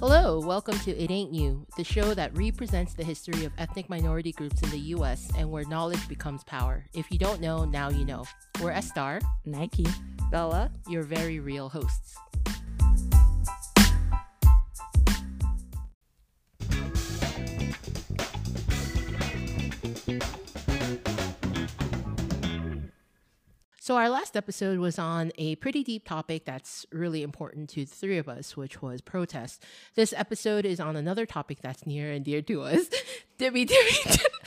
Hello, welcome to It Ain't You, the show that represents the history of ethnic minority groups in the US and where knowledge becomes power. If you don't know, now you know. We're Estar, Nike. Bella. your very real hosts. So, our last episode was on a pretty deep topic that's really important to the three of us, which was protest. This episode is on another topic that's near and dear to us. Dibby, dibby. I'm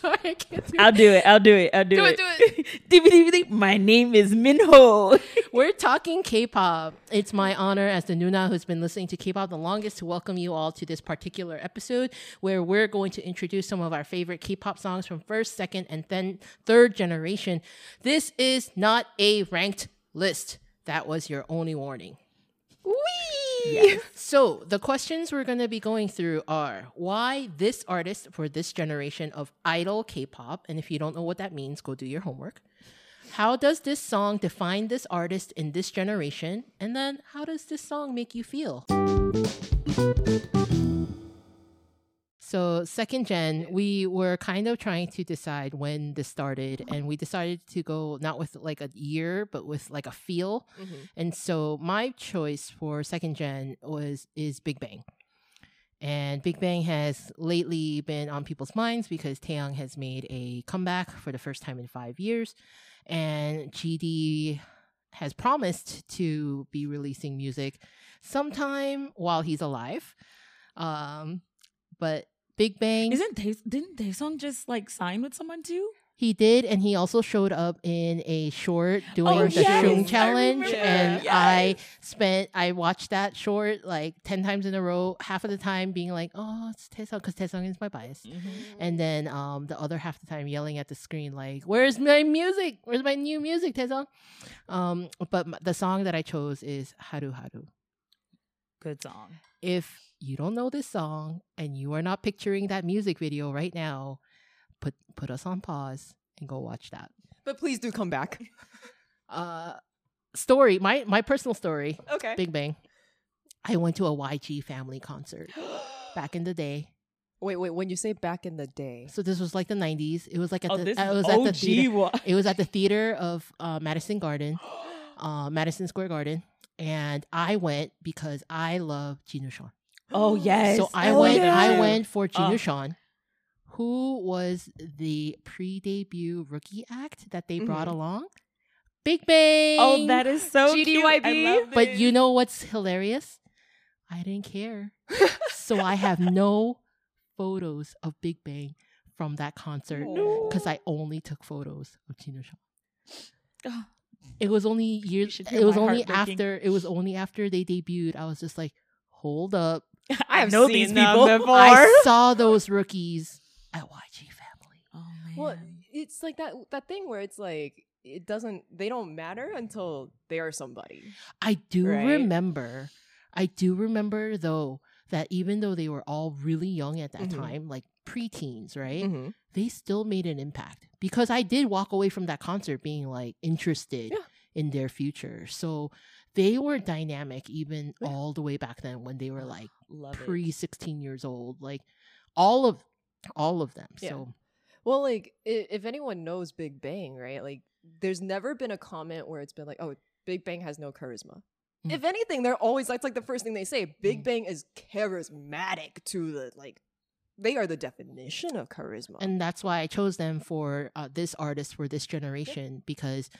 sorry, I can't do I'll do it. I'll do it. I'll do, it. Do it, it. do it. My name is Minho. We're talking K-pop. It's my honor as the Nuna who's been listening to K-pop the longest to welcome you all to this particular episode where we're going to introduce some of our favorite K-pop songs from first, second, and then third generation. This is not a ranked list. That was your only warning. Yes. So the questions we're going to be going through are why this artist for this generation of idol K-pop, and if you don't know what that means, go do your homework. How does this song define this artist in this generation? And then how does this song make you feel? So second gen, we were kind of trying to decide when this started, and we decided to go not with like a year, but with like a feel. And so my choice for second gen was is Big Bang. And Big Bang has lately been on people's minds because Taeyang has made a comeback for the first time in five years. And GD has promised to be releasing music sometime while he's alive. Um, but Big Bang Isn't they didn't Daesung just like sign with someone too? he did, and he also showed up in a short doing Oh, the yes, Shung challenge, remember. and Yes. I spent I watched that short like ten times in a row. Half of the time being like, "Oh, it's Daesung," because Daesung is my bias, and then um the other half the time yelling at the screen like, "Where's my music? Where's my new music, Daesung?" Um, but m- the song that I chose is Haru Haru. Good song. If you don't know this song and you are not picturing that music video right now, put put us on pause and go watch that. But please do come back. uh story my my personal story Okay. big bang i went to a yg family concert back in the day wait, wait. When you say back in the day, so this was like the 90s it was like at Oh, the this it was at the theater one. it was at the theater of uh, madison garden uh, madison square garden and i went because i love Jinusean. Oh yes. so i Oh, went yeah. i went for Oh. Jinusean, who was the pre-debut rookie act that they brought Mhm. along big bang Oh, that is so cute. I love But you know what's hilarious? I didn't care. so I have no photos of Big Bang from that concert No. because I only took photos of Jinusean. Oh. It was only years. It was only after. It was only after they debuted. I was just like, hold up. I I've know seen these them people. before. I saw those rookies at YG Family. Oh man. well, it's like that that thing where it's like it doesn't. They don't matter until they are somebody. I do Right? remember. I do remember though that even though they were all really young at that Mhm. time, like preteens, right? Mhm. they still made an impact because I did walk away from that concert being like interested Yeah. in their future. So they were dynamic even Yeah. all the way back then when they were like love pre 16 years old. Like all of all of them. Yeah. So Well, like if anyone knows Big Bang, right? Like, there's never been a comment where it's been like, "Oh, Big Bang has no charisma." Mm. If anything, they're always that's like the first thing they say. Big Mm. Bang is charismatic to the like. They are the definition of charisma. and that's why I chose them for uh, this artist for this generation because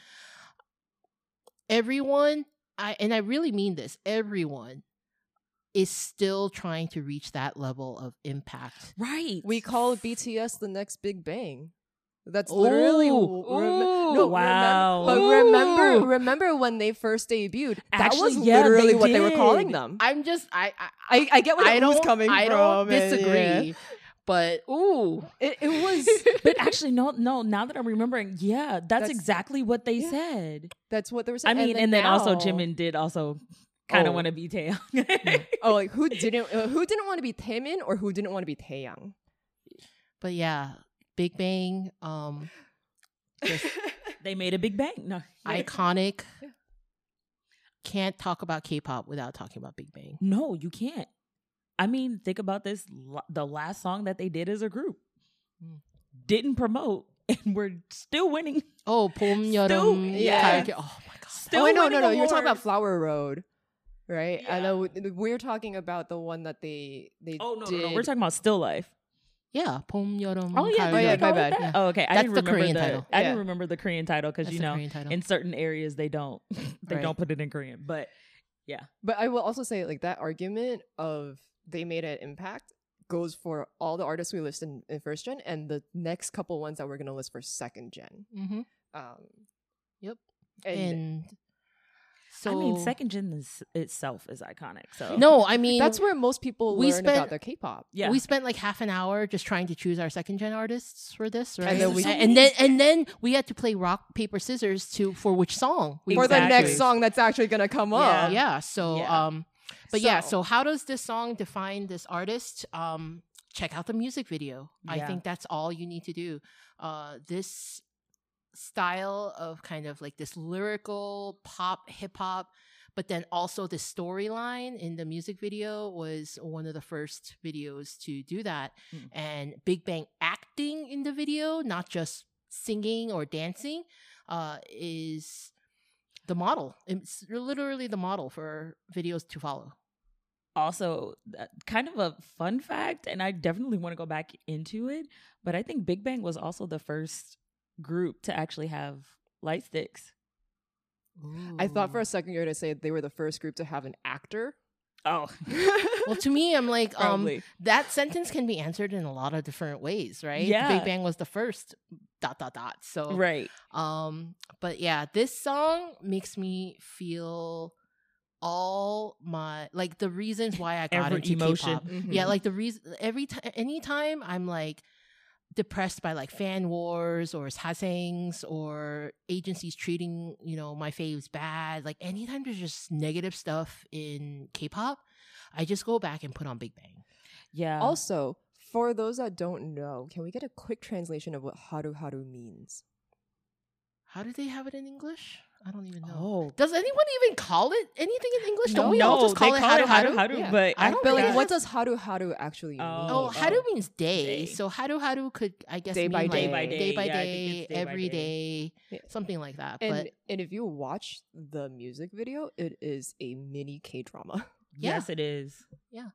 everyone I and I really mean this, everyone is still trying to reach that level of impact. Right. we call BTS the next Big Bang. That's literally Ooh. w- rem- Ooh. no, Wow. Remember, but remember, Ooh. remember when they first debuted? That Actually, was yeah, literally they what they were calling them. I'm just I I, I, I get where I it was don't coming I from. don't and disagree, yeah. but ooh, It, it was. But actually, no, no. Now that I'm remembering, yeah, that's, That's- exactly what they yeah. said. That's what they were saying. I mean, and then, also now- Jimin did also kind of Oh. want to be Taeyang. Oh, like who didn't? Uh, who didn't want to be Taemin or who didn't want to be Taeyang? but yeah, Big Bang, um, just they made a big bang. No, iconic Yeah. can't talk about K-pop without talking about Big Bang. No, you can't. I mean, think about this. l- The last song that they did as a group Mm. didn't promote, and we're still winning. Oh, 봄, Still- 여름, yeah. 가을. Oh my god. Still oh, wait, no, winning no, no. You're talking about awards. Flower Road, right? I Yeah. know w- we're talking about the one that they they Oh no, no, did. no, we're talking about Still Life. Yeah, 봄, 여름, Oh yeah, 가을, Oh, yeah, 여름. my my bad. bad. Yeah. Oh okay, I That's didn't the remember Korean the, title. I Yeah. didn't remember the Korean title because That's you the know Korean title. in certain areas they don't they Right. don't put it in Korean. But But I will also say, like that argument of they made an impact goes for all the artists we list in, in first gen and the next couple ones that we're gonna list for second gen. Mhm. Um, Yep. and, And so I mean, second gen is, itself is iconic. So No, I mean that's where most people we learn spent- about their K-pop. yeah, We spent like half an hour just trying to choose our second gen artists for this, right? And then we- A- and then and then we had to play rock paper scissors to for which song we For would the next song that's actually gonna come Yeah. up. yeah so Yeah. um but yeah So- so how does this song define this artist um check out the music video i think that's all you need to do uh this style of kind of like this lyrical pop hip hop but then also the storyline in the music video was one of the first videos to do that Mm. and big bang acting in the video not just singing or dancing uh is the model. It's literally the model for videos to follow. also uh, kind of a fun fact, and I definitely want to go back into it. But I think Big Bang was also the first group to actually have light sticks. I thought for a second you were gonna say they were the first group to have an actor. Oh, well, to me, I'm like, um, that sentence can be answered in a lot of different ways, right? Yeah. Big Bang was the first. Dot dot dot. So, right. um, but yeah, this song makes me feel all my like the reasons why I got Every into emotion. K-pop. Mhm. Yeah, like the reason every time, anytime I'm like depressed by like fan wars or sasaengs or agencies treating you know my faves bad. Like anytime there's just negative stuff in K-pop, I just go back and put on Big Bang. Yeah. Also, for those that don't know, can we get a quick translation of what haru haru means? How do they have it in English? I don't even know. oh. Does anyone even call it anything in English? Don't No, we all just call they it haru haru? haru, Yeah. but I don't But think like, I what have- does haru haru actually mean? Oh, Oh, haru oh. means day. Day. So haru haru could I guess Day by like day. Day by day, day by yeah, I think day, it's day by every day. day, something like that. And but and if you watch the music video, it is a mini K drama. Yeah. yes, it is. Yeah.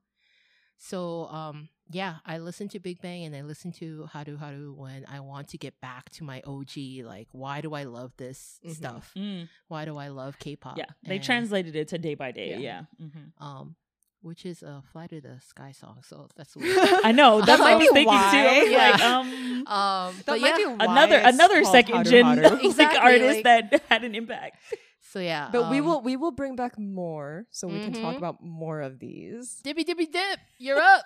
So um yeah, I listen to Big Bang and I listen to Haru Haru when I want to get back to my OG. Like, why do I love this Mhm. stuff? Mm, Why do I love K-pop? yeah, they And, translated it to day by day. Yeah. Yeah. Mhm. um, which is a Fly to the Sky song. So that's weird. I know. That's what I might was be thinking too. I was why. like, um, um, That might yeah. be why another another second haru gen haru. like, Exactly, artist like- that had an impact. So yeah, But we um, will we will bring back more so we can talk Mhm. about more of these. Dippy dippy dip. You're up.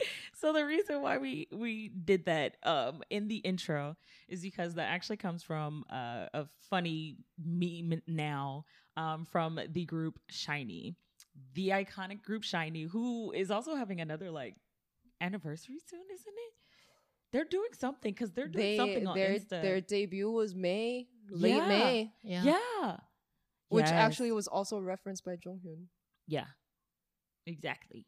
So the reason why we we did that um in the intro is because that actually comes from uh, a funny meme now um from the group SHINee, the iconic group SHINee, who is also having another like anniversary soon, isn't it? They're doing something because they're doing They something on their Insta. their debut was May, late Yeah. May, Yeah. yeah, which Yes. actually was also referenced by Jonghyun. yeah, exactly.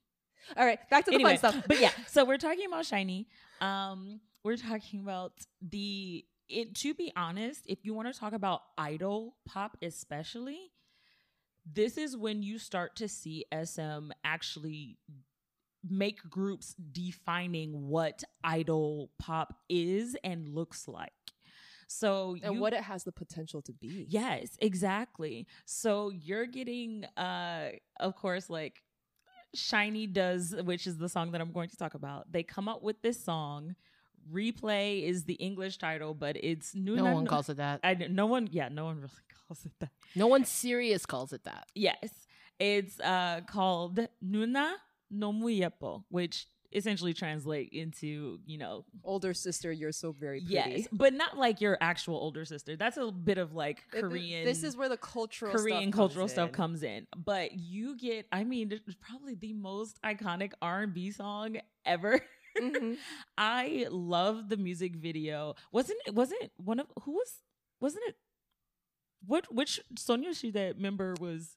All right, back to the anyway, fun stuff. but yeah, so we're talking about SHINee. Um, we're talking about the it. To be honest, if you want to talk about idol pop, especially, this is when you start to see SM actually make groups defining what idol pop is and looks like. So and you- what it has the potential to be. Yes, exactly. So you're getting uh of course like SHINee does which is the song that I'm going to talk about. They come up with this song. Replay is the English title, but it's Nuna No one calls it that. I no one yeah, no one really calls it that. No one serious calls it that. Yes. It's uh called Noona Neomu Yeppeo, which essentially translate into, you know, Older sister, you're so very pretty. yes, but not like your actual older sister. That's a bit of like Korean This is where the cultural Korean stuff cultural comes stuff in. comes in. But you get, I mean, probably the most iconic R and B song ever. Mhm. I love the music video. Wasn't it? Wasn't one of who was? Wasn't it? What which Sonia she that member was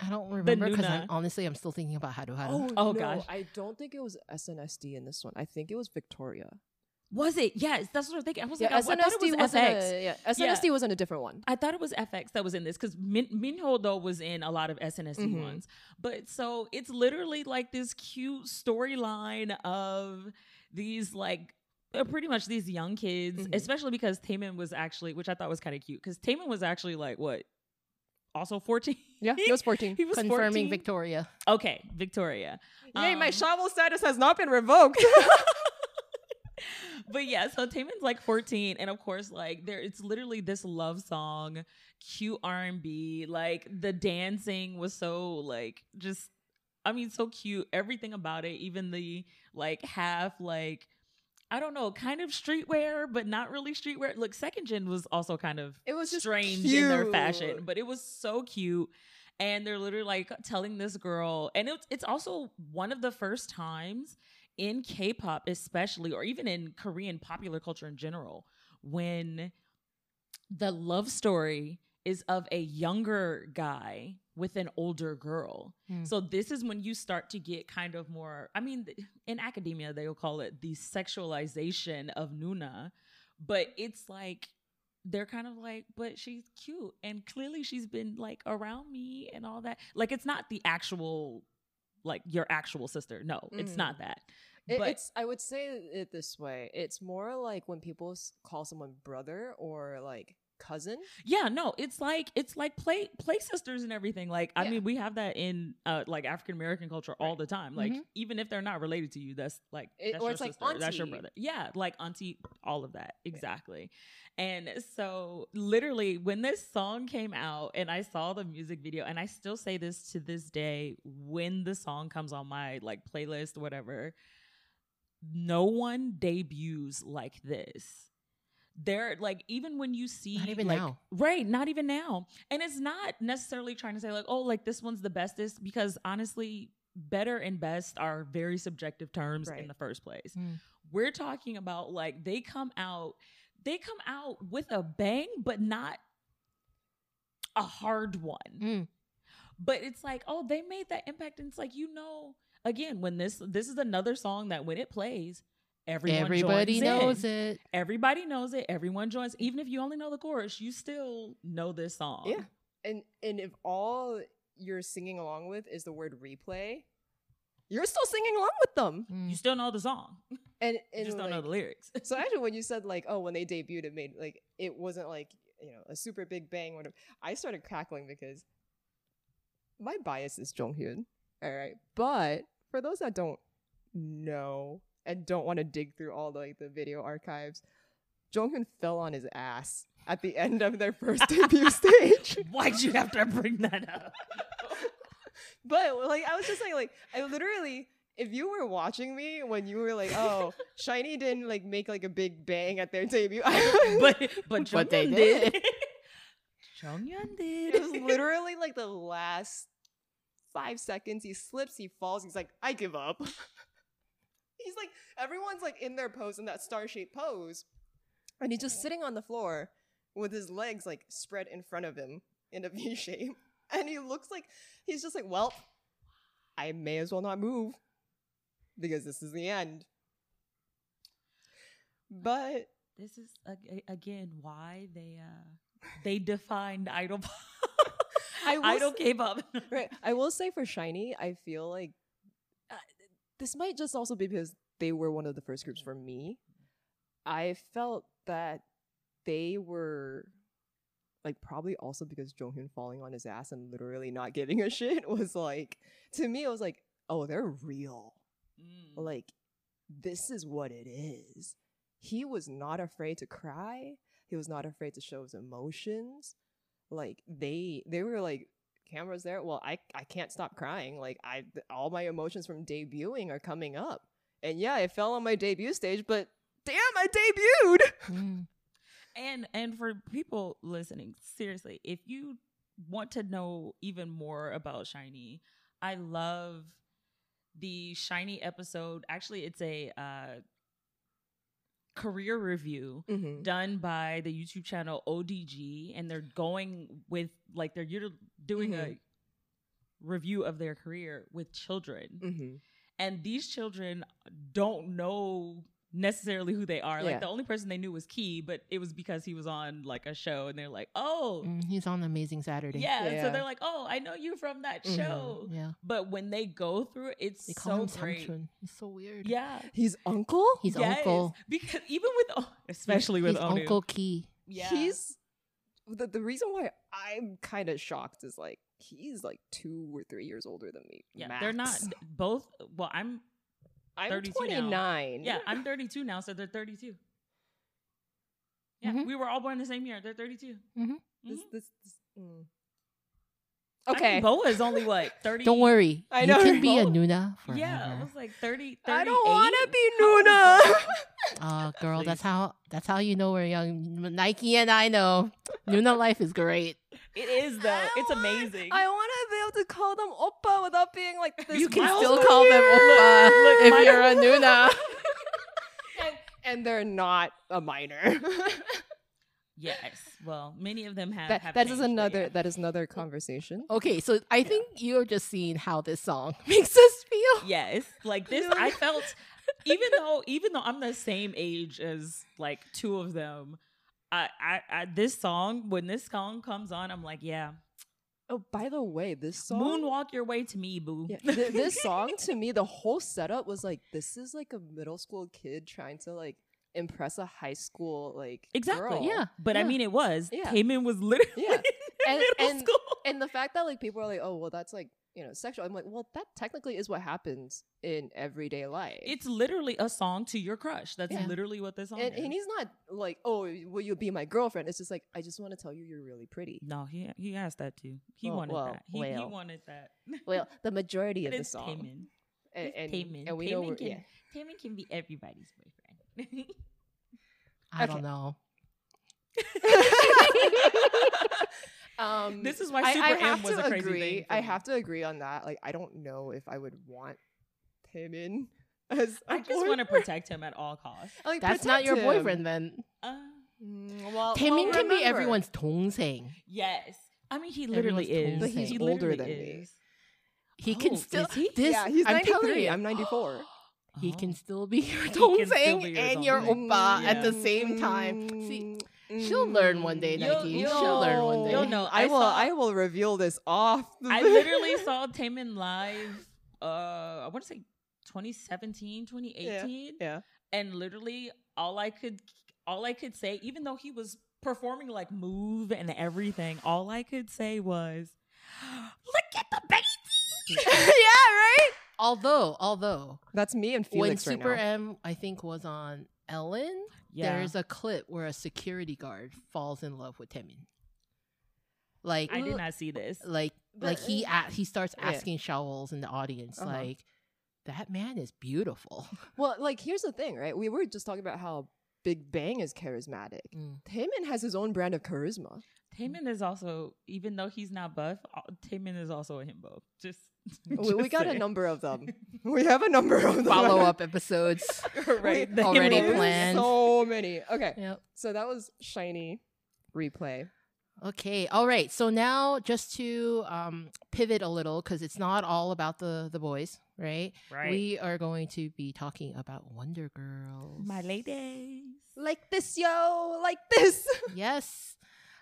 I don't remember because Nuna. honestly I'm still thinking about Haru Haru. Oh, Oh, no, gosh. I don't think it was SNSD in this one. I think it was Victoria. Was it? Yes, that's what I'm thinking. I was Yeah, like, I, I thought it was f(x). A, yeah, SNSD wasn't a different one. I thought it was f(x) that was in this because Min- Minho though was in a lot of SNSD Mhm. ones, but so it's literally like this cute storyline of these like uh, pretty much these young kids, Mhm. especially because Taemin was actually, which I thought was kind of cute because Taemin was actually like what, also fourteen. Yeah, he was 14. he was Confirming 14? Victoria. Okay, Victoria. Yay, my Um, shovel status has not been revoked. but yeah, so Taemin's like 14, and of course, like there, it's literally this love song, cute R and B. Like the dancing was so like just, I mean, so cute. Everything about it, even the like half like. I don't know, kind of streetwear, but not really streetwear. Look, second gen was also kind of it was just strange in their fashion, but it was so cute. And they're literally like telling this girl, and it's it's also one of the first times in K-pop, especially, or even in Korean popular culture in general, when the love story is of a younger guy with an older girl. Hmm. So this is when you start to get kind of more. I mean, in academia they'll call it the sexualization of Nuna, but it's like they're kind of like, but she's cute and clearly she's been like around me and all that. Like it's not the actual, like your actual sister. No, it's Mhm. not that. It- but it's I would say it this way. It's more like when people call someone brother or like cousin. Yeah, no, it's like it's like play play sisters and everything. Like I mean, we have that in uh like African American culture all Right. the time. Like Mhm. even if they're not related to you, that's like It- that's or it's like sister, that's your brother. Yeah, like auntie, all of that exactly. And so literally when this song came out and I saw the music video, and I still say this to this day when the song comes on my like playlist, whatever. No one debuts like this. They're like even when you see Not even like, now. Right, not even now. And it's not necessarily trying to say like, oh, like this one's the bestest because honestly, better and best are very subjective terms in the first place. Mm. We're talking about like they come out they come out with a bang but not a hard one. Mm. But it's like, oh, they made that impact and it's like, you know, again, when this this is another song that when it plays, everyone Everybody joins knows in. it. Everybody knows it. Everyone joins. Even if you only know the chorus, you still know this song. Yeah. And and if all you're singing along with is the word replay, you're still singing along with them. Mm. You still know the song. And, You and just don't know the lyrics. So actually, when you said like, oh, when they debuted, it made like it wasn't like you know a super big bang. Whatever. I started cackling because my bias is Jonghyun. All right, but for those that don't know and don't want to dig through all the, like the video archives, Jonghyun fell on his ass at the end of their first debut stage. Why'd you have to bring that up? But like I was just saying, like I literally, if you were watching me when you were like, oh, SHINee didn't like make like a big bang at their debut, but but But they did. did. Jonghyun did. it was literally like the last five seconds. He slips, he falls. He's like, I give up. He's like, everyone's like in their pose in that star shaped pose, and he's just sitting on the floor with his legs like spread in front of him in a V shape, and he looks like he's just like, well, I may as well not move because this is the end. But this is again why they uh they defined idol pop. I will idol s- K-pop. right. I will say for SHINee, I feel like this might just also be because they were one of the first groups for me. I felt that they were like probably also because Jonghyun falling on his ass and literally not giving a shit was like to me it was like oh they're real Mm. like this is what it is he was not afraid to cry he was not afraid to show his emotions like they they were like cameras there well i i can't stop crying like i all my emotions from debuting are coming up and yeah I fell on my debut stage but damn i debuted Mm. And and for people listening, seriously, if you want to know even more about SHINee, I love the SHINee episode. Actually, it's a uh, career review mm-hmm. done by the YouTube channel ODG, and they're going with like they're doing a Mhm. review of their career with children. Mm-hmm. And these children don't know necessarily who they are. Yeah. Like the only person they knew was Key, but it was because he was on like a show and they're like, "Oh, Mm, he's on Amazing Saturday. yeah. Yeah. So they're like, "Oh, I know you from that Mhm. show." Yeah. But when they go through it, it's They call so him great. Samchun. It's so weird. Yeah. He's uncle. He's Yes. uncle. Because even with oh, especially with he's Uncle Key. Yeah. He's the the reason why I'm kind of shocked is like he's like two or three years older than me. yeah, they're not both well, I'm I'm 32 now. 29. yeah, I'm 32 now, so they're 32. Yeah, Mhm. we were all born the same year. They're 32. Mhm. This, Mhm. this, this, mm. I mean, Okay. BoA is only what 30. Don't worry. I you can be a right? Nuna forever. Yeah, it was like 30. I don't want want to be Nuna. Oh, girl, that's how that's how you know we're young. Nike and I know. Nuna life is great. It is though. I It's want- amazing. I want to be able to call them oppa without being like this. you can still per call them year. oppa Look, if my- you're a Nuna. and, and they're not a minor. yes. Well, many of them have. that have that is changed, but another yeah. that is another conversation. Okay, so I think you're just seeing how this song makes us feel. Yes, like this. I felt even though even though I'm the same age as like two of them. I, I, I this song when this song comes on, I'm like, yeah, Oh, by the way, this song moonwalk your way to me, boo. Yeah, th- this song to me, the whole setup was like this is like a middle school kid trying to like impress a high school like Exactly. girl. Yeah. But I mean, it was. Yeah. Was literally Yeah. in And- middle and- school. And the fact that like people are like, oh well, that's like you know sexual. I'm like, well, that technically is what happens in everyday life. It's literally a song to your crush. That's Yeah. literally what this song and, is. and he's not like, oh, will you be my girlfriend? It's just like, I just want to tell you you're really pretty. no, he he asked that too. He Oh, wanted well, that. He, he wanted that. Well, the majority of the song, Taemin. and, It's and, Taemin. and we know can, yeah. Taemin can be everybody's boyfriend. I Okay. don't know. Um, this is why Super I, I M was a crazy thing. I have to agree on that. Like, I don't know if I would want him in. As I just want to protect him at all costs. Like, That's not your him. boyfriend then. Uh, mm, well, Taemin well, can be everyone's dongsaeng. Yes, I mean he literally is, but he's he older than is. me. He oh, can still. He? This, yeah, he's I'm telling you, I'm 94. Uh-huh. he can still be your dongsaeng and your oppa yeah. at the same time. Mm. See, she'll learn one day, You'll- Nike. you'll She'll learn one day. You'll know. I, I will. saw- I will reveal this off. I literally saw Taemin live. Uh, I want to say 2017, 2018, Yeah. and literally all I could, all I could say, even though he was performing like move and everything, all I could say was, "Look at the baby." yeah. Right. Although, although That's me and when Felix right Super now. M, I think, was on Ellen, Yeah, there's a clip where a security guard falls in love with Taemin. Like, I did not see this. like, like he But- a- he starts Yeah. asking Shaols in the audience, Uh-huh. like, that man is beautiful. Well, like here's the thing, right? We were just talking about how Big Bang is charismatic. Mm. Taemin has his own brand of charisma. Taemin is also, even though he's not buff, uh, Taemin is also a himbo. Just, we, we just got a number of them. We have a number of. Follow up episodes. right? We- Already planned. So many. Okay, Yep. so that was SHINee replay. Okay. All right. So now, just to um, pivot a little, because it's not all about the the boys, right? Right. We are going to be talking about Wonder Girls. My ladies. Like this, yo, like this. yes.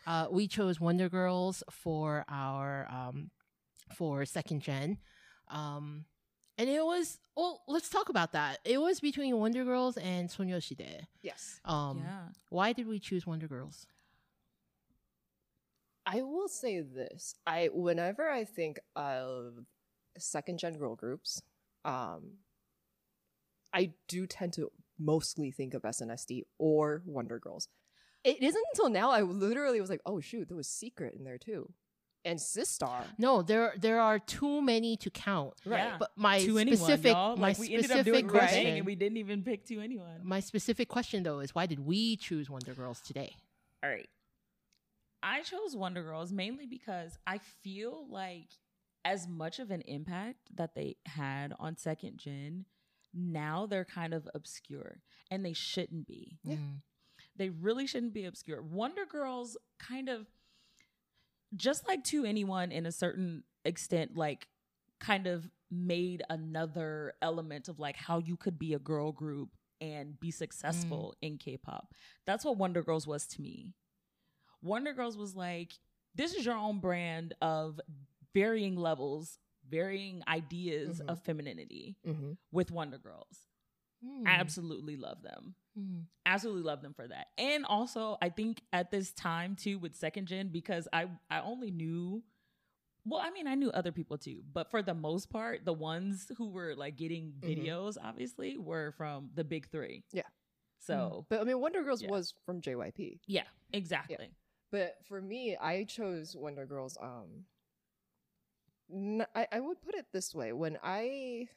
Uh, we chose Wonder Girls for our um, for second gen, um, and it was. Well, let's talk about that. It was between Wonder Girls and Sonyeoshidae. yes, Um, yeah. Why did we choose Wonder Girls? I will say this. I whenever I think of second gen girl groups, um, I do tend to mostly think of SNSD or Wonder Girls. It isn't until now I literally was like, oh shoot, there was Secret in there too, and Sistar. No, there there are too many to count. Right. Yeah. But my to anyone, specific y'all. my Like, we ended up specific doing Red Bang question and we didn't even pick to anyone. my specific question though is why did we choose Wonder Girls today? All right. I chose Wonder Girls mainly because I feel like as much of an impact that they had on second gen, now they're kind of obscure and they shouldn't be. Yeah. Mm. They really shouldn't be obscure. Wonder Girls kind of just like to anyone in a certain extent like kind of made another element of like how you could be a girl group and be successful in K-pop. That's what Wonder Girls was to me. Wonder Girls was like this is your own brand of varying levels, varying ideas Mhm. of femininity Mm-hmm. with Wonder Girls. Hmm. Absolutely love them Hmm. absolutely love them for that. And also, I think at this time too with second gen because I I only knew well, I mean, I knew other people too, but for the most part, the ones who were like getting Mhm. videos obviously were from the big 3. Yeah. So, But I mean, Wonder Girls Yeah. was from JYP. yeah, exactly. But for me, I chose Wonder Girls. Um, n- I, I would put it this way: when I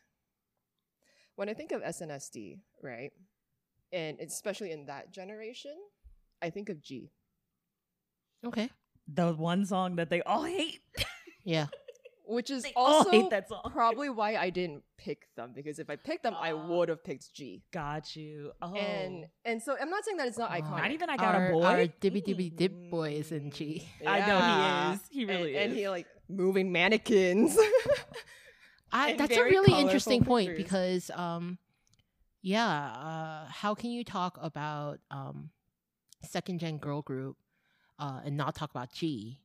when I think of SNSD, right, and especially in that generation, I think of Gee. Okay. The one song that they all hate. Yeah. Which is They also hate that song. probably why I didn't pick them because if I picked them, I Ah. would have picked Gee. Got you. Oh. And and so I'm not saying that it's not Oh. iconic. not even I got our, a boy. Our dibby dibby dip boy is in Gee. I know he is. He really and, is. And he like moving mannequins. I, that's a really colorful interesting point because um yeah uh how can you talk about um second gen girl group uh and not talk about Gee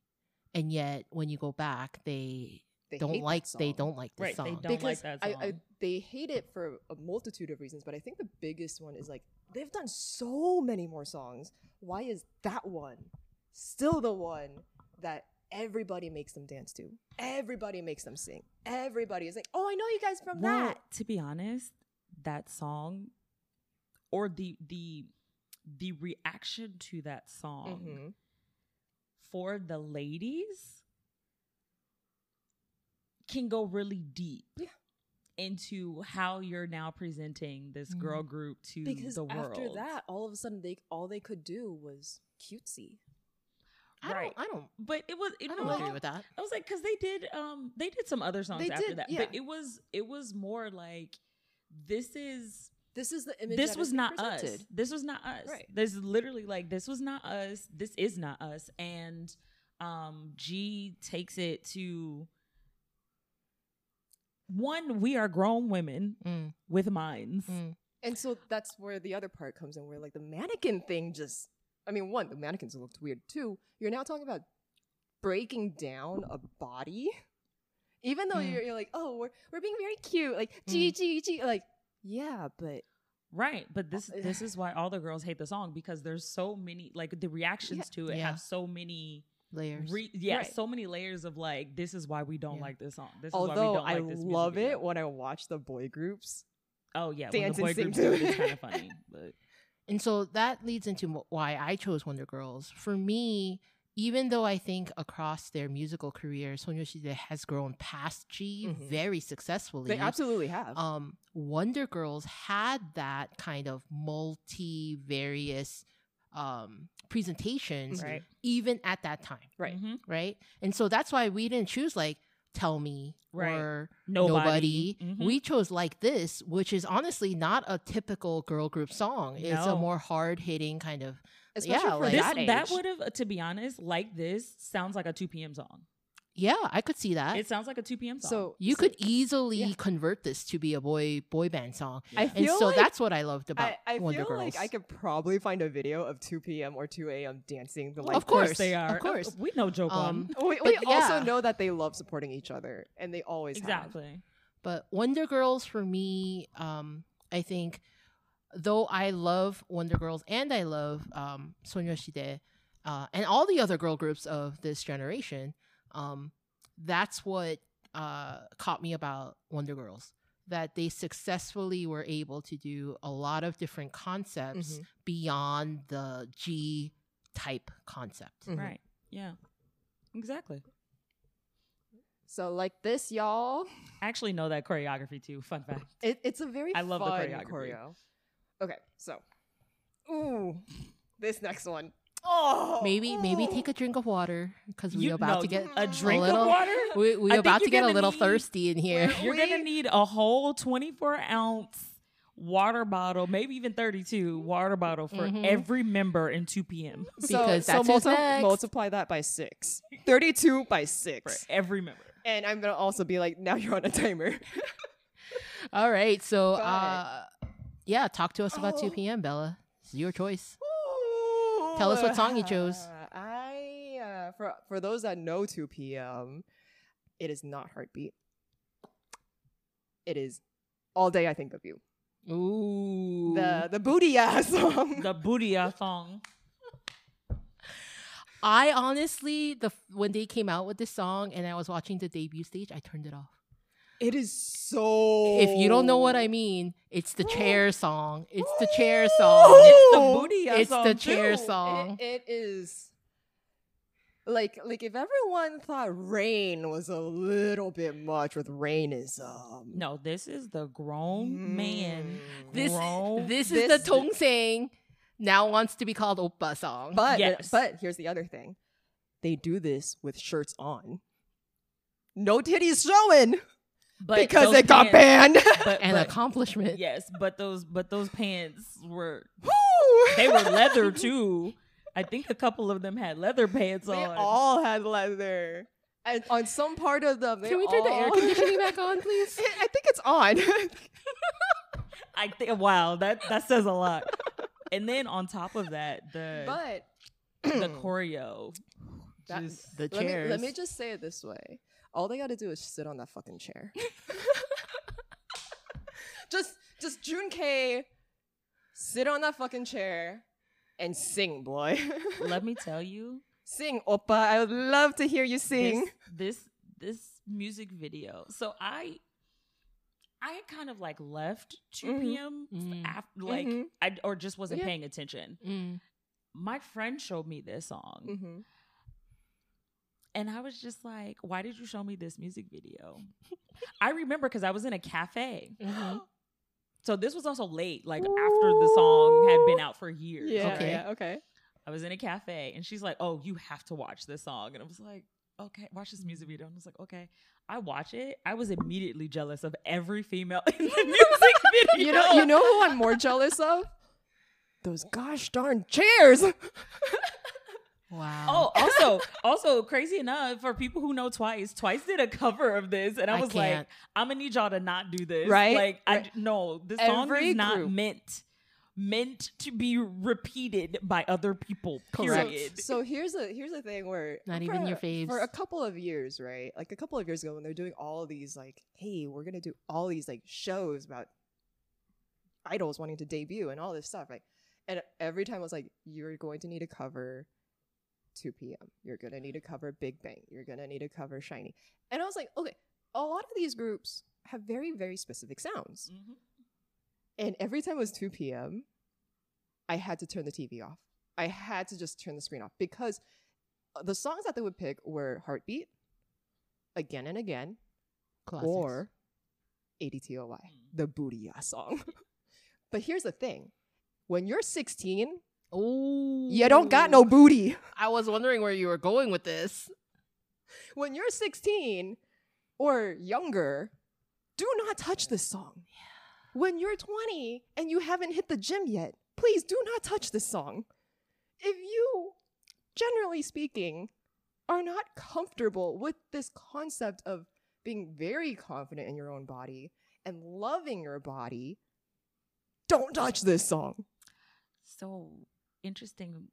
and yet when you go back they, They don't like they don't like this Right, they song don't like because that I. I, they hate it for a multitude of reasons, but I think the biggest one is like they've done so many more songs. Why is that one still the one that everybody makes them dance to? Everybody makes them sing. Everybody is like, "Oh, I know you guys from Well, that." to be honest, that song or the the the reaction to that song Mhm. for the ladies can go really deep Yeah. into how you're now presenting this girl group to Because the world. after that, all of a sudden, they all they could do was cutesy. I Right. don't i don't but it was it i don't was- agree with that I was like, because they did, um, they did some other songs They after did, that, yeah. but it was, it was more like, this is This is the image. this that was not us. This was not us. Right. This is literally like this was not us. This is not us. And um Gee takes it to one, we are grown women Mm, with minds. mm. And so that's where the other part comes in, where like the mannequin thing just, I mean, one, the mannequins looked weird. Two, you're now talking about breaking down a body. Even though Mm. you're, you're like, oh, we're, we're being very cute, like, Gee, Gee, Gee. Like, yeah, but Right. But this Uh, this is why all the girls hate the song because there's so many like the reactions to it Yeah. have so many layers re- yeah, Right. so many layers of like this is why we don't Yeah. like this song. This is why we although don't I like this music love video. it when I watch the boy groups. Oh yeah, when dance the and boy sing groups do it, it. it's kind of funny. But And so that leads into why I chose Wonder Girls. For me, even though I think across their musical career, Sonyeoshidae has grown past Gee Mhm. very successfully. They absolutely have. um, Wonder Girls had that kind of multi-various um, presentations, Right. even at that time, right. Mhm. right? And so that's why we didn't choose like Tell Me Right. or Nobody. Nobody. Mhm. We chose like this, which is honestly not a typical girl group song. It's a more hard hitting kind of. Especially yeah, for like- this that that would have to be honest like this sounds like a 2PM song Yeah, I could see that. it sounds like a 2PM song so you so could easily yeah. convert this to be a boy boy band song, I and feel so like that's what I loved about I, I Wonder feel Girls. like I could probably find a video of 2PM. or 2AM. dancing the like Of course, they are of course. we know joke Um, We, we But also yeah. know that they love supporting each other, and they always have. exactly But Wonder Girls for me, um, I think, though I love Wonder Girls and I love um, Sonyeoshidae uh, and all the other girl groups of this generation, um, that's what uh, caught me about Wonder Girls. That they successfully were able to do a lot of different concepts Mhm. beyond the Gee type concept. Mhm. right yeah exactly So like this, y'all. i actually know that choreography too fun fact It, it's a very I love the choreography. choreo. Okay, so, ooh, this next one. Oh, Maybe maybe take a drink of water because we're about no, to get a drink little- of water We, we're think about to get a little need- thirsty in here. You're We- gonna need a whole 24 ounce water bottle maybe even 32 water bottle for Mhm. every member in 2PM So, because so that's who's multi- next. multiply that by six. 32 by six for six. every member and I'm gonna also be like, now you're on a timer. All right. So, Go uh, yeah, talk to us about Oh. 2 p.m., Bella. It's your choice. Tell us what song you chose. I uh, for for those that know 2PM. It is not heartbeat. It is all day I think of you. Ooh. The the booty ass song. the booty song. I honestly, the when they came out with this song and I was watching the debut stage, I turned it off. It is so. If you don't know what I mean, it's the chair song. It's the chair song. It's the booty. It's song. the chair too. song. It, it is like like if everyone thought rain was a little bit much with rain is um No, this is the grown man. Mm. This grown. this is This- the Dongsaeng now wants to be called Oppa song. But Yes. but here's the other thing. They do this with shirts on. No titties showing but because those it got banned. But, an but- accomplishment. yes, but those but those pants were Woo! they were leather too. I think a couple of them had leather pants They on. They all had leather. And on some part of them, Can we turn the air conditioning back on, please? I think it's on. I think wow, that that says a lot. And then on top of that, the but the choreo. That- just- The let me, chairs. let me just say it this way. All they got to do is sit on that fucking chair. just just June K sit on that fucking chair and sing, boy. let me tell you, sing, Oppa. I would love to hear you sing. this this this music video. So I I had kind of like left 2 Mhm. p.m. Mm. after like Mhm. I or just wasn't Yeah. paying attention. Mm. My friend showed me this song Mhm. And I was just like, "Why did you show me this music video?" I remember because I was in a cafe. Mhm. So this was also late, like after the song had been out for years. Yeah, Okay. yeah, okay. I was in a cafe and she's like, "Oh, you have to watch this song." And I was like, "Okay, watch this music video." And I was like, "Okay." I watch it. I was immediately jealous of every female in the music video. You know, you know who I'm more jealous of? Those gosh darn chairs. Oh, wow. Oh, also, also crazy enough for people who know Twice, Twice did a cover of this, and I I was like. "I'm gonna need y'all to not do this." Right? Like, I no, this song Every is not group. meant meant to be repeated by other people. Period. So here's a here's a thing where Not for even your faves. for a couple of years, right? Like a couple of years ago, when they're doing all of these, like, hey, we're gonna do all these like shows about idols wanting to debut and all this stuff, right? And every time I was like, you're going to need a cover 2PM. You're gonna need to cover Big Bang. You're gonna need to cover SHINee. And I was like, okay, a lot of these groups have very very specific sounds. Mhm. And every time it was 2PM., I had to turn the TV off. I had to just turn the screen off because uh, the songs that they would pick were Heartbeat, Again and Again, Classics. or ADTOY, the booty ass song. but here's the thing when you're 16, oh, you don't got no booty. I was wondering where you were going with this. When you're 16 or younger, do not touch this song. When you're 20 and you haven't hit the gym yet, please do not touch this song. If you, generally speaking, are not comfortable with this concept of being very confident in your own body and loving your body, don't touch this song. So interesting.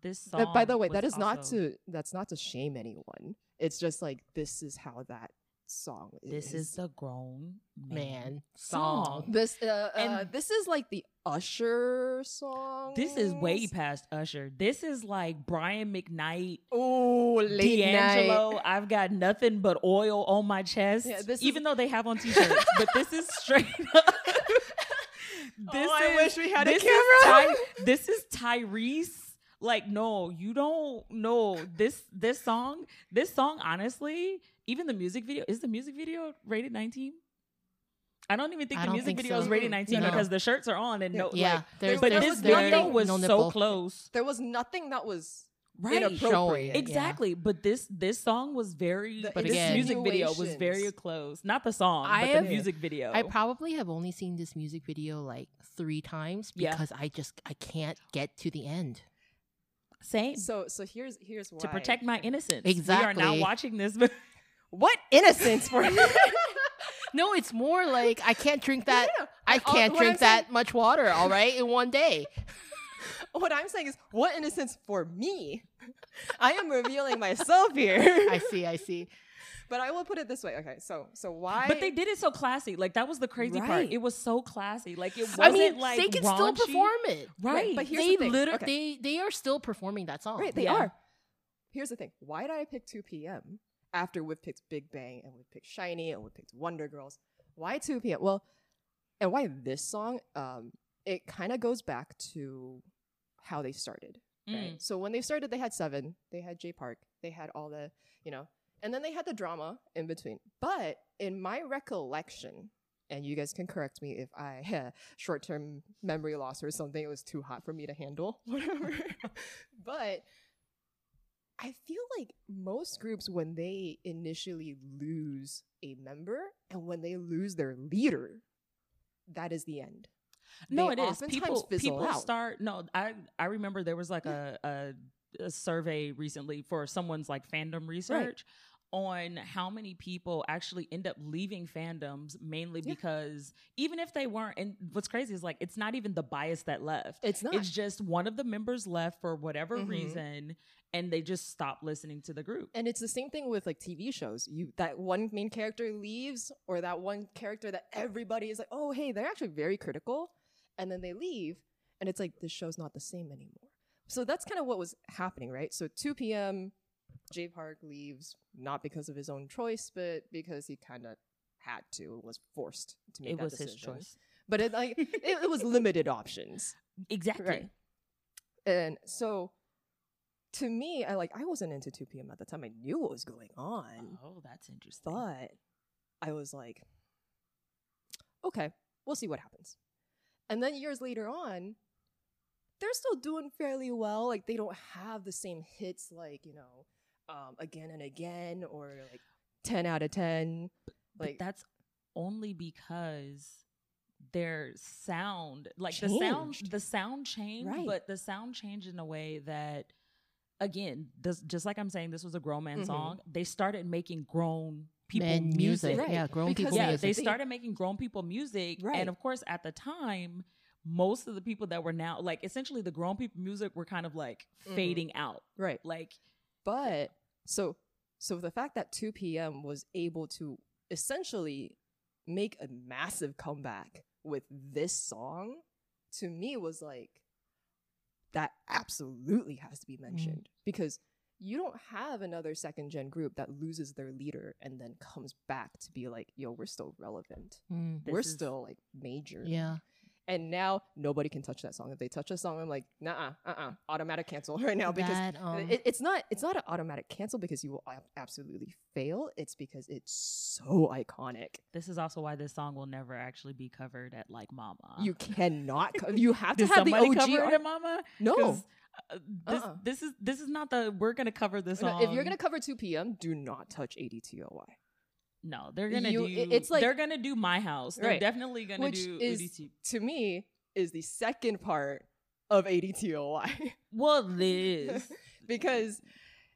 This Uh, song. by the way, that is not to that's not to shame anyone. It's just like this is how that song is. This is the grown man, Man, song. song. This uh, uh And- this is like the Usher song. This is way past Usher. This is like Brian McKnight, Oh, late D'Angelo. night. I've got nothing but oil on my chest. Yeah, this is- even though they have on t-shirts, but this is straight up. this Oh, I is, wish we had a camera. Is Ty- this is Tyrese. Like, no, you don't know this. This song, this song, honestly, even the music video is the music video rated 19. I don't even think I the music think video so. is rated 19 No. because the shirts are on and no, Yeah, like, there's, but there this was video was no so close. There was nothing that was Right. inappropriate. Yeah. Exactly, but this this song was very. The But this again- music video was very insinuations. close. Not the song, I but have- the music video. I probably have only seen this music video like three times Yeah. because I just I can't get to the end. Same So so here's here's why to protect my innocence. Exactly. We are Exactly. not watching this. but- what innocence for you? No, it's more like I can't drink that. no, no. I uh, can't what drink that much water. All right, in one day. What I'm saying is what innocence for me. I am revealing myself here. I see. I see. but I will put it this way. Okay, so so why But they did it so classy. Like that was the crazy part. It was so classy. Like it wasn't I mean, like they can still perform it. Right. but here's they the thing. liter- Okay. they they are still performing that song. Right, they Yeah. are. Here's the thing. Why did I pick 2PM after we picked Big Bang and we picked SHINee and we picked Wonder Girls? Why 2PM? Well, and why this song? Um, it kind of goes back to how they started. Right. Mm. So when they started, they had seven. They had Jay Park. They had all the, you know, and then they had the drama in between. But in my recollection, and you guys can correct me if I had short-term memory loss or something. It was too hot for me to handle, whatever. but I feel like most groups, when they initially lose a member and when they lose their leader, that is the end. No, it is. People people out. start. No, I I remember there was like a, a a survey recently for someone's like fandom research on how many people actually end up leaving fandoms mainly Yeah. because even if they weren't and what's crazy is like it's not even the bias that left It's not. it's just one of the members left for whatever Mhm. reason and they just stopped listening to the group And it's the same thing with like TV shows. You that one main character leaves, or that one character that everybody is like, oh hey, they're actually very critical, and then they leave, and it's like this show's not the same anymore. So that's kind of what was happening, right? So 2PM Jay Park leaves not because of his own choice, but because he kind of had to, was forced to make it that was his choice But it like it, it was limited options. exactly Right. And so to me, I like I wasn't into 2PM at the time. I knew what was going on. oh that's interesting But I was like, okay, we'll see what happens. And then years later on, they're still doing fairly well. Like they don't have the same hits like, you know, um, again and again or like 10 out of 10. Like but that's only because their sound like the sound Changed. the sound changed Right. but the sound changed in a way that again this, just like i'm saying this was a grown man Mhm. song they started making grown people Men music, Right. Yeah, grown Because people yeah music. they started making grown people music Right. and of course at the time most of the people that were now like essentially the grown people music were kind of like Mhm. fading out right. like But so so the fact that 2PM was able to essentially make a massive comeback with this song to me was like that absolutely has to be mentioned because you don't have another second gen group that loses their leader and then comes back to be like yo we're still relevant. Mm, we're is- still like major. Yeah. And now nobody can touch that song if they touch a song i'm like nah uh-uh automatic cancel right now because That, um, it, it's not it's not an automatic cancel because you will absolutely fail. It's because it's so iconic. this is also why this song will never actually be covered at like MAMA You cannot. Co- you have to have the OG. cover art- at MAMA? No. uh, this, Uh-uh. this is this is not the we're gonna cover this No, song. if you're gonna cover 2 p.m., do not touch ADTOY. No, they're gonna You- do. it- it's like- they're gonna do my house. They're Right. definitely gonna Which do is- UDT. To me, is the second part of ADTOY Well, Liz. because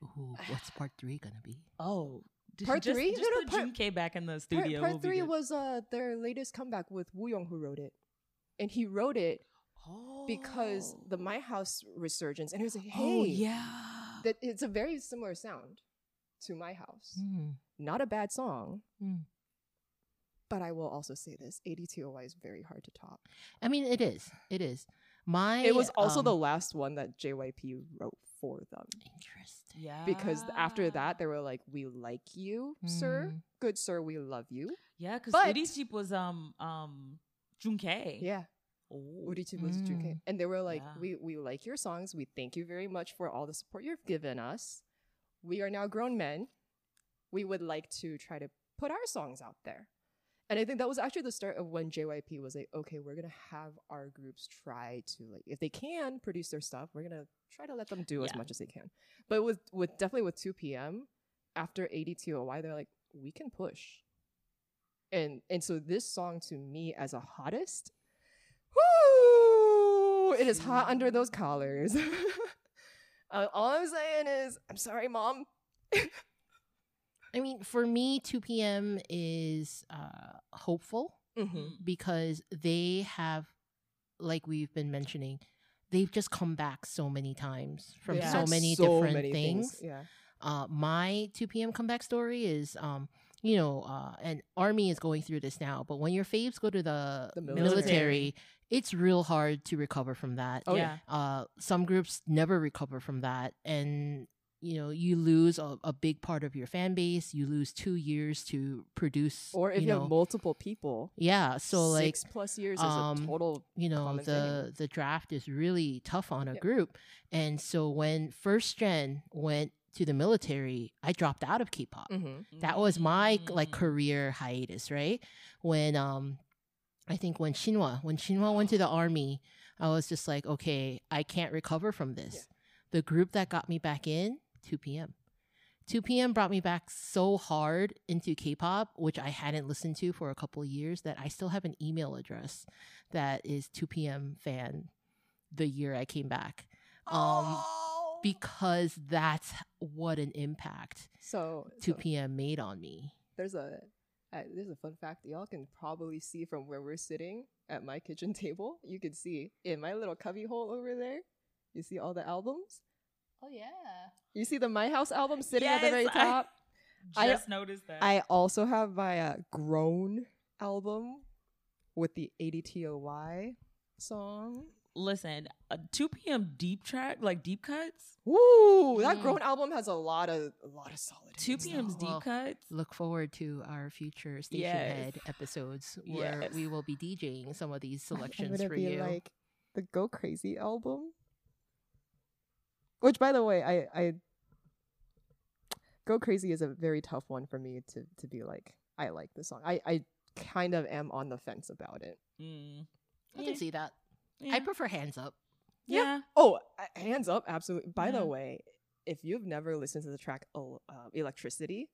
Ooh, what's part three gonna be? oh, Part just, three? Just No, no, put part- Jun K back in the studio. part We'll three was uh their latest comeback with Woo Young who wrote it, and he wrote it because the My House resurgence, and he was like, hey, Oh yeah. that it's a very similar sound to My House. Mm, Not a bad song, mm. but I will also say this: ADTOY is very hard to top. I mean, it is. It is. My. it was also um, the last one that JYP wrote for them Interesting. yeah. because after that they were like, "We like you, sir, Mm. good sir, we love you." yeah, because but- UDT was um um Jun K. Yeah, Oh. Urichi was Mm. Jun K. and they were like, Yeah. "We we like your songs. We thank you very much for all the support you've given us. We are now grown men. We would like to try to put our songs out there." And I think that was actually the start of when JYP was like, "Okay, we're gonna have our groups try to like, if they can produce their stuff, we're gonna try to let them do as much as they can." But with with definitely with 2PM after ADTOY, they're like, "We can push." And and so this song to me as a hottest Woo! It is hot under those collars. uh, all I'm saying is, I'm sorry, mom. I mean, for me, 2PM is uh, hopeful Mm-hmm. because they have, like we've been mentioning, they've just come back so many times from They've so many so different many things. Yeah. Uh, my 2PM comeback story is, um, you know, uh, and Army is going through this now, but when your faves go to the, The military. military. it's real hard to recover from that. Oh, yeah. Uh, some groups never recover from that, and you know, you lose a, a big part of your fan base. You lose two years to produce, Or if you you, know, have multiple people, yeah. So like, six plus years um, is a total. you know the thing. the draft is really tough on a Yeah. group and so when first gen went to the military i dropped out of k-pop Mm-hmm. that was my like Mm. career hiatus right when um i think when Shinhwa when Shinhwa went to the army i was just like okay i can't recover from this Yeah. the group that got me back in 2 p.m 2PM brought me back so hard into K-pop, which I hadn't listened to for a couple of years, that I still have an email address that is 2PM fan the year I came back. Um, Oh. because that's what an impact so 2 so p.m. made on me. there's a uh, there's a fun fact that y'all can probably see from where we're sitting at my kitchen table. You can see in my little cubby hole over there. You see all the albums. Oh yeah. You see the My House album sitting at the very top. I- Just noticed that. I also have my uh, Grown album with the ADTOY song. Listen, a 2PM deep track, like deep cuts. Ooh, That Mm. Grown album has a lot of a lot of solid. 2 hits. p.m.'s deep Well, cuts. Look forward to our future station Yes. head episodes where Yes. we will be DJing some of these I'm selections gonna for be you. like the Go Crazy album. Which by the way, I I Go Crazy is a very tough one for me to to be like, I like this song. I, I kind of am on the fence about it. Mm. I Yeah. can see that. Yeah. I prefer hands up. yeah. Oh, uh, hands up, absolutely. By Yeah. the way, if you've never listened to the track El- uh, Electricity,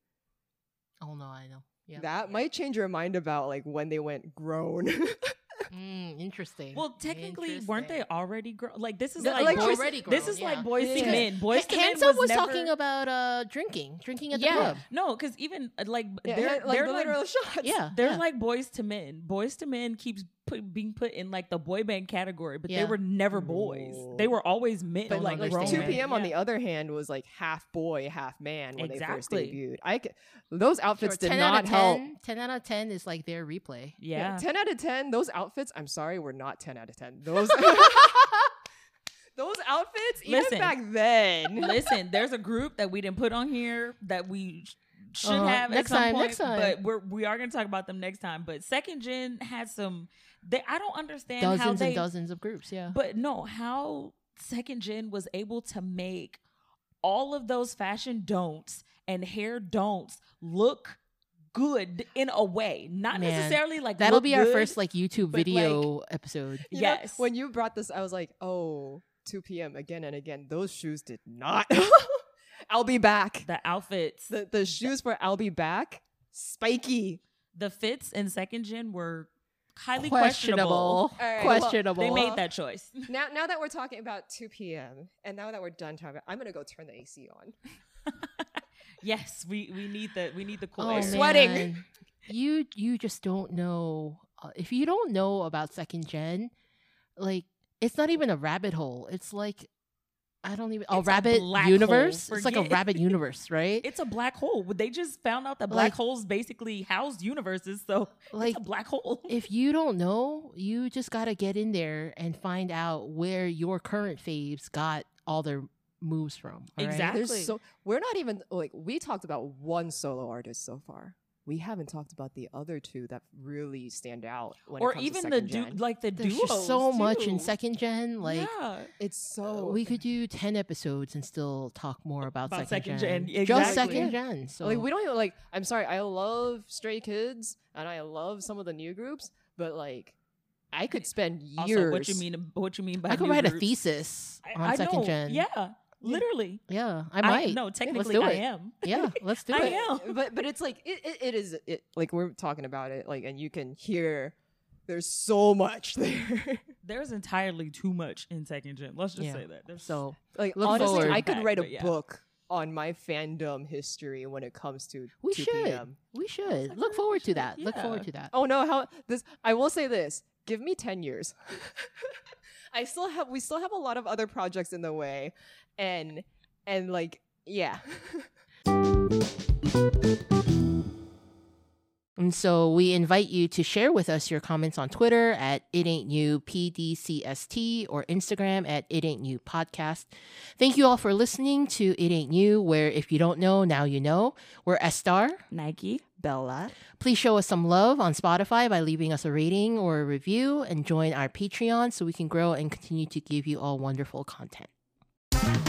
Oh no, I know. Yeah. that might change your mind about like when they went grown. Mm, interesting. Well, technically, weren't they already grown? Like this is Yeah, like like, boys. already this is yeah. like boys Yeah. to men. Boys to men Up was, never, talking about uh drinking, drinking at the yeah, club. no, because even uh, like they're like they're the like literal shots. Yeah, they're like boys to men. Boys to men keeps put, being put in like the boy band category, but Yeah. they were never boys. They were always men. But like, like 2 men. p.m. on the other hand was like half boy, half man when Exactly. they first debuted. I c- those outfits Sure, did 10 not out of help. 10, 10 out of 10 is like their replay. yeah. 10 out of 10, those outfits, I'm sorry, were not 10 out of 10. Those Those outfits, even Listen. back then. Listen, there's a group that we didn't put on here that we sh- should Uh-huh. have Next at some time, point, next time. but we're we are going to talk about them next time. But second gen had some. They I don't understand how Dozens they. and dozens of groups, yeah. But no, how second gen was able to make all of those fashion don'ts and hair don'ts look good in a way, not Man, necessarily like That'll look be our good, first like YouTube but, video episode. You know, yes. when you brought this, I was like, oh, 2 p.m. again and again. Those shoes did not. I'll be back. the outfits, The, the shoes for I'll be back, spiky. the fits in second gen were highly questionable. Questionable. All right, well, Questionable. They made that choice. Now, now that we're talking about 2PM and now that we're done talking, I'm gonna go turn the AC on. yes, we we need the we need the cool Oh, air. man. sweating. You you just don't know. Uh, if you don't know about second gen, like it's not even a rabbit hole. It's like I don't even a It's a rabbit black universe. hole. It's like a rabbit universe, right? It's a black hole. They just found out that black Like- holes basically house universes, so like it's a black hole. if you don't know, you just got to get in there and find out where your current faves got all their moves from. all right? Exactly. There's so we're not even like we talked about one solo artist so far. We haven't talked about the other two that really stand out. When it or comes to even the second du- gen. like the There's duos. just so much in second gen. Like yeah. it's so uh, we could do ten episodes and still talk more about, About second, second gen. gen, Just second gen. So like we don't even like. I'm sorry. I love Stray Kids and I love some of the new groups, but like I could spend years. Also, what you mean? What you mean by I could new write a groups? thesis I- on I second know. gen. Yeah, literally. yeah, I might. no, technically, do I it. am. Yeah, let's do I it. I am. but but it's like it, it, it is it like we're talking about it like and you can hear there's so much there. There's entirely too much in second gen. Let's just Yeah. say that. There's So like Look honestly, forward. I could write a yeah. book on my fandom history when it comes to We 2 should. PM. We should like look we really forward to should, that. Look forward to that. Oh no, how this I will say this. Give me 10 years. I still have we still have a lot of other projects in the way and and like yeah. And so we invite you to share with us your comments on Twitter at It Ain't You PDCST or Instagram at It Ain't You Podcast. Thank you all for listening to It Ain't You, where if you don't know, now you know. We're Estar. Nike. Bella. Please show us some love on Spotify by leaving us a rating or a review and join our Patreon so we can grow and continue to give you all wonderful content. Thank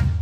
you.